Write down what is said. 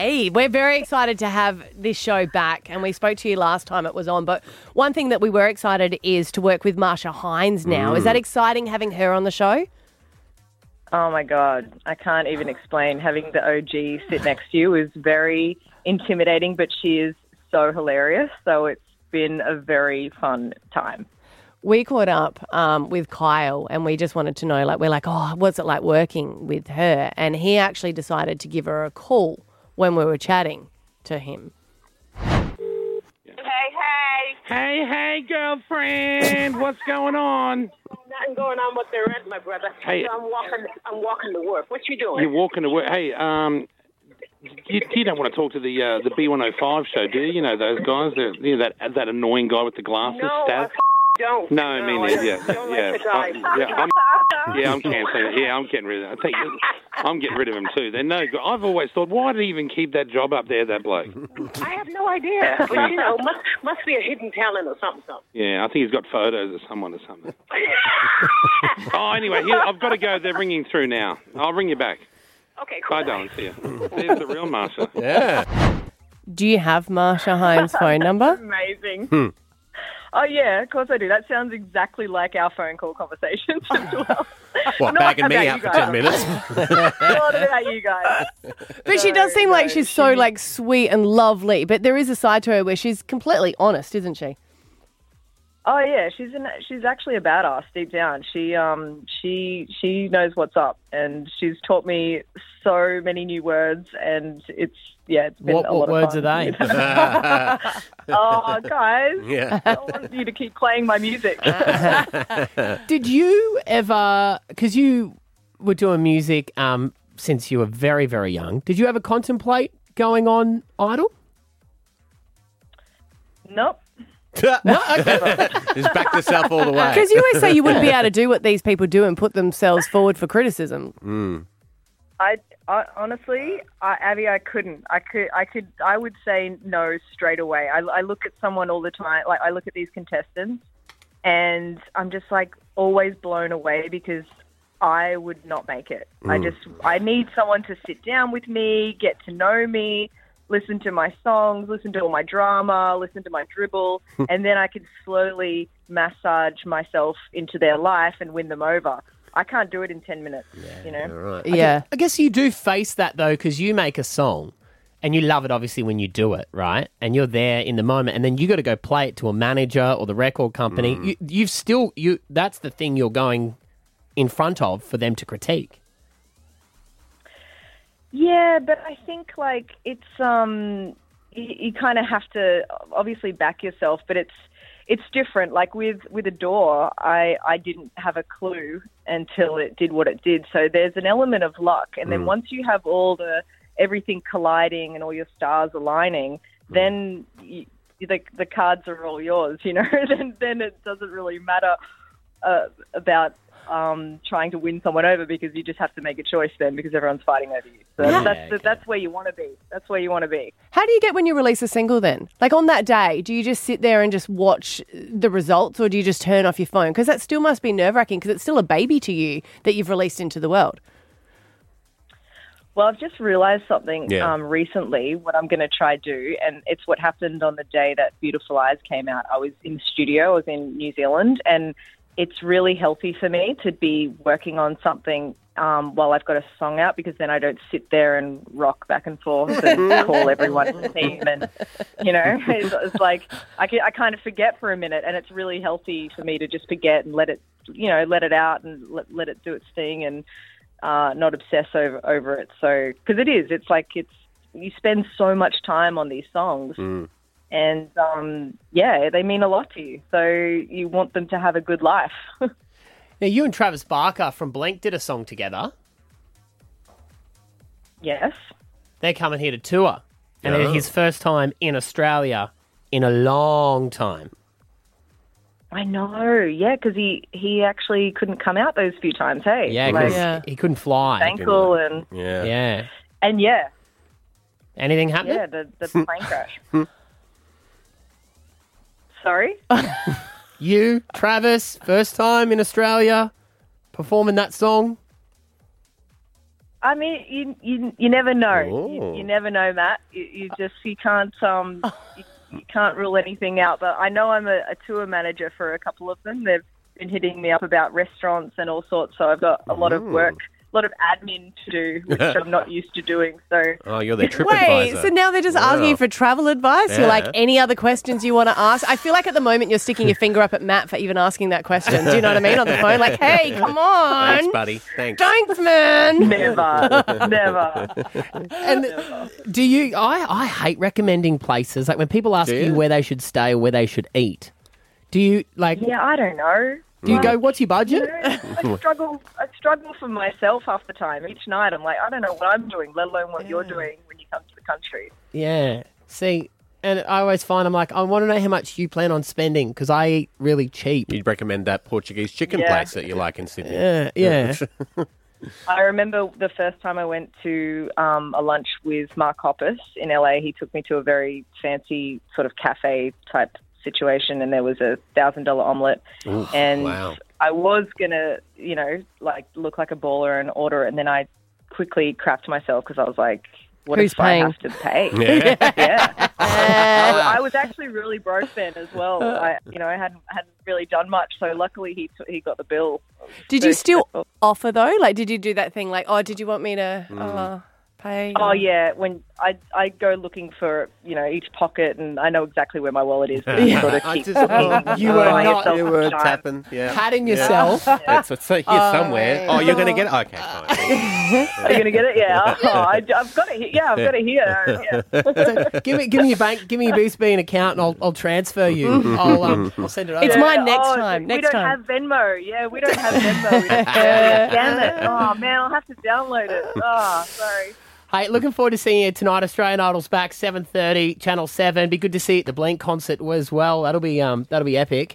Hey, we're very excited to have this show back, and we spoke to you last time it was on. But one thing that we were excited is to work with Marcia Hines now. Is that exciting having her on the show? Oh my god, I can't even explain. Having the OG sit next to you is very intimidating, but she is so hilarious. So it's been a very fun time. We caught up um, with Kyle, and we just wanted to know, like, we're like, oh, what's it like working with her? And he actually decided to give her a call when we were chatting to him. Hey, hey. Hey, hey, girlfriend, what's going on? Nothing going on with the rent, my brother. Hey. So I'm walking. I'm walking to work. What you doing? You're walking to work. Hey, um, you, you don't want to talk to the uh, the B105 show, do you? You know those guys, the, you know, that that annoying guy with the glasses, no, I Staz. f- don't. No, I mean, I yeah, don't, don't yeah, like the guy. I- yeah, I'm, yeah, I'm canceling it. Yeah, I'm getting rid of it. I think I'm getting rid of him too. They're no. good. I've always thought, why did he even keep that job up there, that bloke? I have no idea. But you know, must must be a hidden talent or something. something. Yeah, I think he's got photos of someone or something. oh, anyway, here, I've got to go. They're ringing through now. I'll ring you back. Okay, cool. Bye, darling. See you. There's the real Marcia. Yeah. Do you have Marcia Hines' phone number? Amazing. Hmm. Oh yeah, of course I do. That sounds exactly like our phone call conversations as well. What, Not bagging me about up you for 10 guys. minutes? Not about you guys. But she does seem like she's so like sweet and lovely. But there is a side to her where she's completely honest, isn't she? Oh yeah, she's an, she's actually a badass deep down. She um she she knows what's up, and she's taught me so many new words, and it's yeah, it's been What, a what lot words are they? oh guys, Yeah. I want you to keep playing my music. Did you ever, because you were doing music um, since you were very, very young, did you ever contemplate going on Idol? nope. No. Just back yourself all the way. Because you always say you wouldn't be able to do what these people do and put themselves forward for criticism. I, I honestly, I, Abby, I couldn't. I could, I could, I would say no straight away. I, I look at someone all the time. Like I look at these contestants, and I'm just like always blown away because I would not make it. I mm. just, I need someone to sit down with me, get to know me, listen to my songs, listen to all my drama, listen to my dribble, and then I can slowly massage myself into their life and win them over. I can't do it in ten minutes. You know. Right. Yeah. I guess you do face that though, because you make a song and you love it obviously when you do it, right? And you're there in the moment, and then you got to go play it to a manager or the record company. You, you've still you. That's the thing you're going in front of for them to critique. Yeah, but I think like it's um you, you kind of have to obviously back yourself, but it's it's different. Like with with Adore, I I didn't have a clue until it did what it did. So there's an element of luck, and then once you have all the everything colliding and all your stars aligning, then you, the the cards are all yours. You know, then then it doesn't really matter uh, about um, trying to win someone over because you just have to make a choice then because everyone's fighting over you. So Yeah, that's okay. that's where you want to be. That's where you want to be. How do you get when you release a single then? Like on that day, do you just sit there and just watch the results or do you just turn off your phone? Because that still must be nerve wracking because it's still a baby to you that you've released into the world. Well, I've just realised something Yeah. um, recently. What I'm going to try do, and it's what happened on the day that Beautiful Eyes came out. I was in the studio. I was in New Zealand, and it's really healthy for me to be working on something um, while I've got a song out because then I don't sit there and rock back and forth and call everyone in the team. And you know, it's, it's like I, can, I kind of forget for a minute, and it's really healthy for me to just forget and let it, you know, let it out and let, let it do its thing and uh, not obsess over over it. So because it is, it's like it's you spend so much time on these songs, and um, yeah, they mean a lot to you. So you want them to have a good life. Now you and Travis Barker from Blink did a song together. yes. They're coming here to tour, and it's his first time in Australia in a long time. I know, yeah, because he, he actually couldn't come out those few times. Hey, Yeah, like 'cause Yeah. he couldn't fly. ankle and Yeah. Yeah. and yeah, Anything happening? yeah, the the plane crash. Sorry. You, Travis, first time in Australia performing that song. I mean, you you, you never know. You, you never know, Matt. You, you just you can't um you, you can't rule anything out. But I know I'm a, a tour manager for a couple of them. They've been hitting me up about restaurants and all sorts. So I've got a lot of work, a lot of admin to do, which I'm not used to doing. So Oh, you're their trip Wait, advisor. so now they're just Wow. asking you for travel advice? You're like, Yeah. any other questions you want to ask? I feel like at the moment you're sticking your finger up at Matt for even asking that question. Do you know what I mean? On the phone, like, hey, come on. Thanks, buddy. Thanks. Thanks, man. never, never. And do you? I I hate recommending places. Like when people ask Do you? you? where they should stay or where they should eat. Do you like? Yeah, I don't know. Do you go? What's your budget? I struggle. I struggle for myself half the time. Each night, I'm like, I don't know what I'm doing, let alone what you're doing when you come to the country. Yeah. See, and I always find I'm like, I want to know how much you plan on spending because I eat really cheap. You'd recommend that Portuguese chicken Yeah. place that you like in Sydney. Yeah, yeah. I remember the first time I went to um, a lunch with Mark Hoppus in LA. He took me to a very fancy sort of cafe type situation, and there was a thousand dollar omelet. and wow. I was gonna, you know, like look like a baller and order it, and then I quickly crapped myself because I was like, "What Who's if I paying? have to pay?" Yeah. yeah. I, I was actually really broke then as well. I, you know, I hadn't hadn't really done much, so luckily he he got the bill. Did you still offer though? Like, did you do that thing? Like, oh, did you want me to uh, pay? Oh yeah, when I I go looking for you know each pocket, and I know exactly where my wallet is. But you sort of I keep just- looking. You were not- You were tapping. Yeah. Patting yourself. It's, it's here somewhere. Oh, you're going to get it? Okay, fine. Are you gonna get it? Yeah. Oh, I, have got it. Here. Yeah, I've got it here. Yeah. give me, give me your bank, give me your Boost Bean account, and I'll, I'll transfer you. I'll, um, I'll send it over. It's my next oh, time. We don't time. have Venmo. Yeah, we don't have Venmo. We don't- Damn it. Oh man, I'll have to download it. Oh, sorry. Hey, looking forward to seeing you tonight. Australian Idol's back, seven thirty, Channel Seven. Be good to see you at the Blink concert as well. That'll be um, that'll be epic.